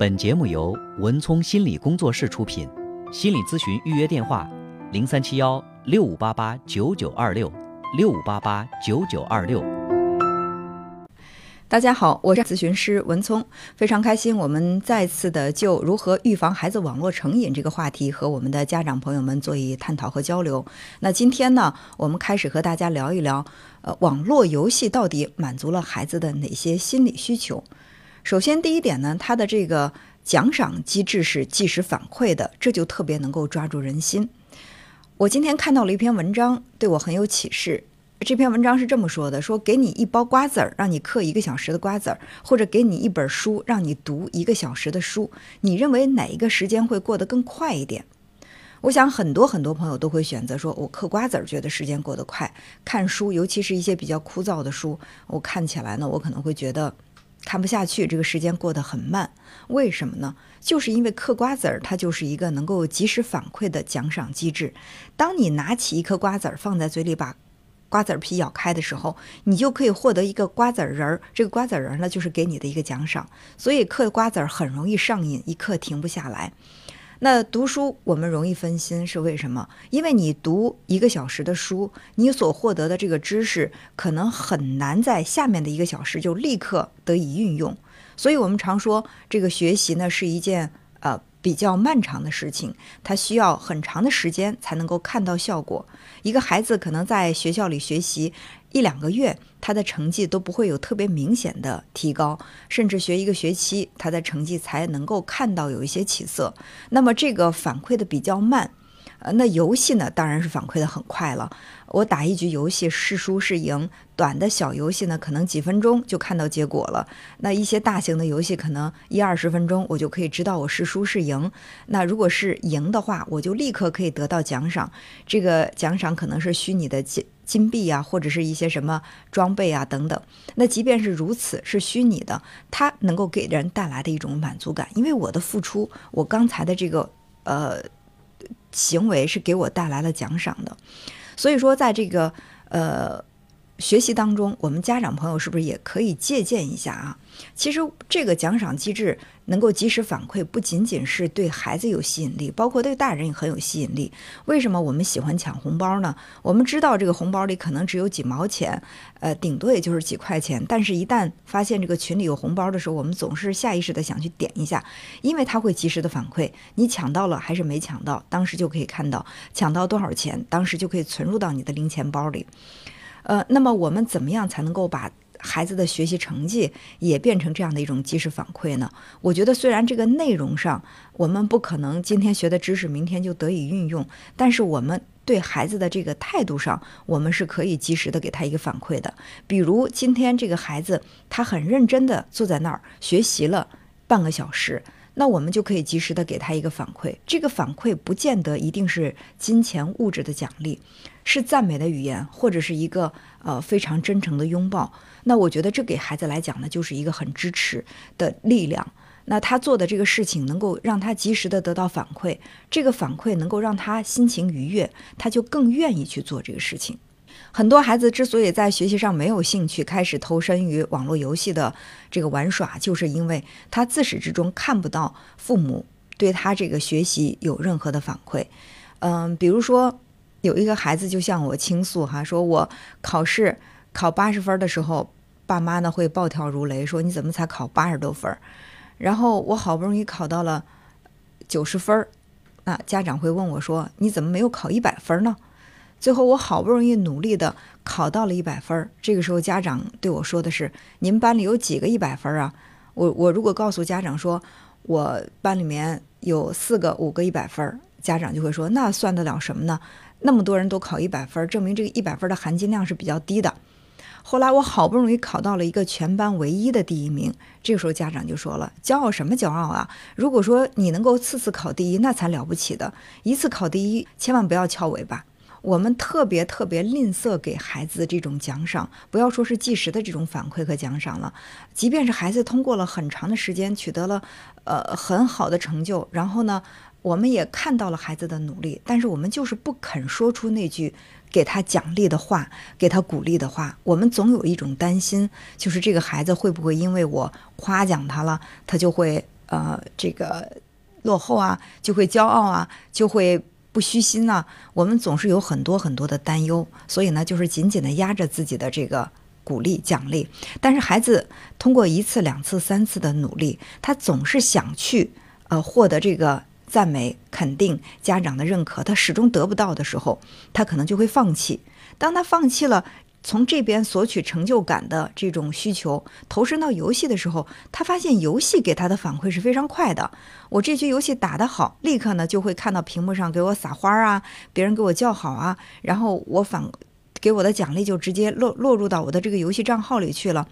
本节目由文聪心理工作室出品，心理咨询预约电话：零三七幺六五八八九九二六六五八八九九二六。大家好，我是咨询师文聪，非常开心，我们再次的就如何预防孩子网络成瘾这个话题和我们的家长朋友们做一探讨和交流。那今天呢，我们开始和大家聊一聊，呃，网络游戏到底满足了孩子的哪些心理需求？首先，第一点呢，它的这个奖赏机制是即时反馈的，这就特别能够抓住人心。我今天看到了一篇文章，对我很有启示。这篇文章是这么说的：说给你一包瓜子儿，让你嗑一个小时的瓜子儿，或者给你一本书，让你读一个小时的书，你认为哪一个时间会过得更快一点？我想很多很多朋友都会选择说，我嗑瓜子儿觉得时间过得快，看书，尤其是一些比较枯燥的书，我看起来呢，我可能会觉得看不下去，这个时间过得很慢。为什么呢？就是因为嗑瓜子儿，它就是一个能够及时反馈的奖赏机制。当你拿起一颗瓜子儿放在嘴里，把瓜子儿皮咬开的时候，你就可以获得一个瓜子仁儿。这个瓜子仁儿呢，就是给你的一个奖赏。所以嗑瓜子儿很容易上瘾，一刻停不下来。那读书我们容易分心，是为什么？因为你读一个小时的书，你所获得的这个知识可能很难在下面的一个小时就立刻得以运用。所以我们常说，这个学习呢是一件。比较漫长的事情，他需要很长的时间才能够看到效果。一个孩子可能在学校里学习一两个月，他的成绩都不会有特别明显的提高，甚至学一个学期，他的成绩才能够看到有一些起色。那么这个反馈的比较慢。呃，那游戏呢，当然是反馈的很快了。我打一局游戏是输是赢，短的小游戏呢，可能几分钟就看到结果了。那一些大型的游戏，可能一二十分钟，我就可以知道我是输是赢。那如果是赢的话，我就立刻可以得到奖赏。这个奖赏可能是虚拟的金金币啊，或者是一些什么装备啊等等。那即便是如此，是虚拟的，它能够给人带来的一种满足感，因为我的付出，我刚才的这个呃。行为是给我带来了奖赏的，所以说，在这个呃学习当中，我们家长朋友是不是也可以借鉴一下啊？其实这个奖赏机制。能够及时反馈，不仅仅是对孩子有吸引力，包括对大人也很有吸引力。为什么我们喜欢抢红包呢？我们知道这个红包里可能只有几毛钱，呃，顶多也就是几块钱。但是，一旦发现这个群里有红包的时候，我们总是下意识的想去点一下，因为它会及时的反馈你抢到了还是没抢到，当时就可以看到抢到多少钱，当时就可以存入到你的零钱包里。呃，那么我们怎么样才能够把？孩子的学习成绩也变成这样的一种及时反馈呢？我觉得虽然这个内容上我们不可能今天学的知识明天就得以运用，但是我们对孩子的这个态度上，我们是可以及时的给他一个反馈的。比如今天这个孩子他很认真的坐在那儿学习了半个小时。那我们就可以及时的给他一个反馈，这个反馈不见得一定是金钱物质的奖励，是赞美的语言，或者是一个呃非常真诚的拥抱。那我觉得这给孩子来讲呢，就是一个很支持的力量。那他做的这个事情能够让他及时的得到反馈，这个反馈能够让他心情愉悦，他就更愿意去做这个事情。很多孩子之所以在学习上没有兴趣，开始投身于网络游戏的这个玩耍，就是因为他自始至终看不到父母对他这个学习有任何的反馈。嗯，比如说有一个孩子就向我倾诉哈，说我考试考八十分的时候，爸妈呢会暴跳如雷，说你怎么才考八十多分？然后我好不容易考到了九十分，那家长会问我说，你怎么没有考一百分呢？最后我好不容易努力的考到了一百分儿，这个时候家长对我说的是：“你们班里有几个一百分啊？”我我如果告诉家长说，我班里面有四个五个一百分儿，家长就会说：“那算得了什么呢？那么多人都考一百分儿，证明这个一百分的含金量是比较低的。”后来我好不容易考到了一个全班唯一的第一名，这个时候家长就说了：“骄傲什么骄傲啊？如果说你能够次次考第一，那才了不起的，一次考第一，千万不要翘尾巴。”我们特别特别吝啬给孩子这种奖赏，不要说是即时的这种反馈和奖赏了，即便是孩子通过了很长的时间取得了呃很好的成就，然后呢，我们也看到了孩子的努力，但是我们就是不肯说出那句给他奖励的话，给他鼓励的话。我们总有一种担心，就是这个孩子会不会因为我夸奖他了，他就会呃这个落后啊，就会骄傲啊，就会不虚心呐、我们总是有很多很多的担忧，所以呢，就是紧紧的压着自己的这个鼓励奖励。但是孩子通过一次、两次、三次的努力，他总是想去呃获得这个赞美、肯定、家长的认可，他始终得不到的时候，他可能就会放弃。当他放弃了从这边索取成就感的这种需求，投身到游戏的时候，他发现游戏给他的反馈是非常快的。我这局游戏打得好，立刻呢就会看到屏幕上给我撒花啊，别人给我叫好啊，然后我反给我的奖励就直接落落入到我的这个游戏账号里去了。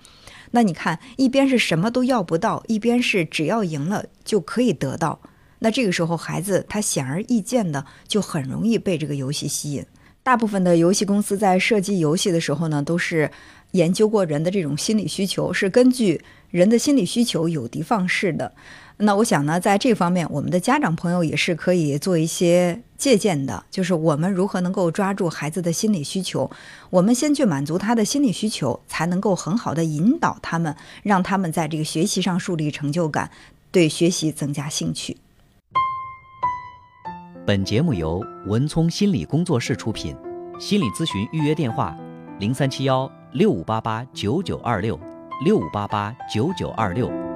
那你看，一边是什么都要不到，一边是只要赢了就可以得到。那这个时候，孩子他显而易见的就很容易被这个游戏吸引。大部分的游戏公司在设计游戏的时候呢，都是研究过人的这种心理需求，是根据人的心理需求有的放矢的。那我想呢，在这方面，我们的家长朋友也是可以做一些借鉴的，就是我们如何能够抓住孩子的心理需求，我们先去满足他的心理需求，才能够很好的引导他们，让他们在这个学习上树立成就感，对学习增加兴趣。本节目由文聪心理工作室出品，心理咨询预约电话：零三七幺六五八八九九二六六五八八九九二六。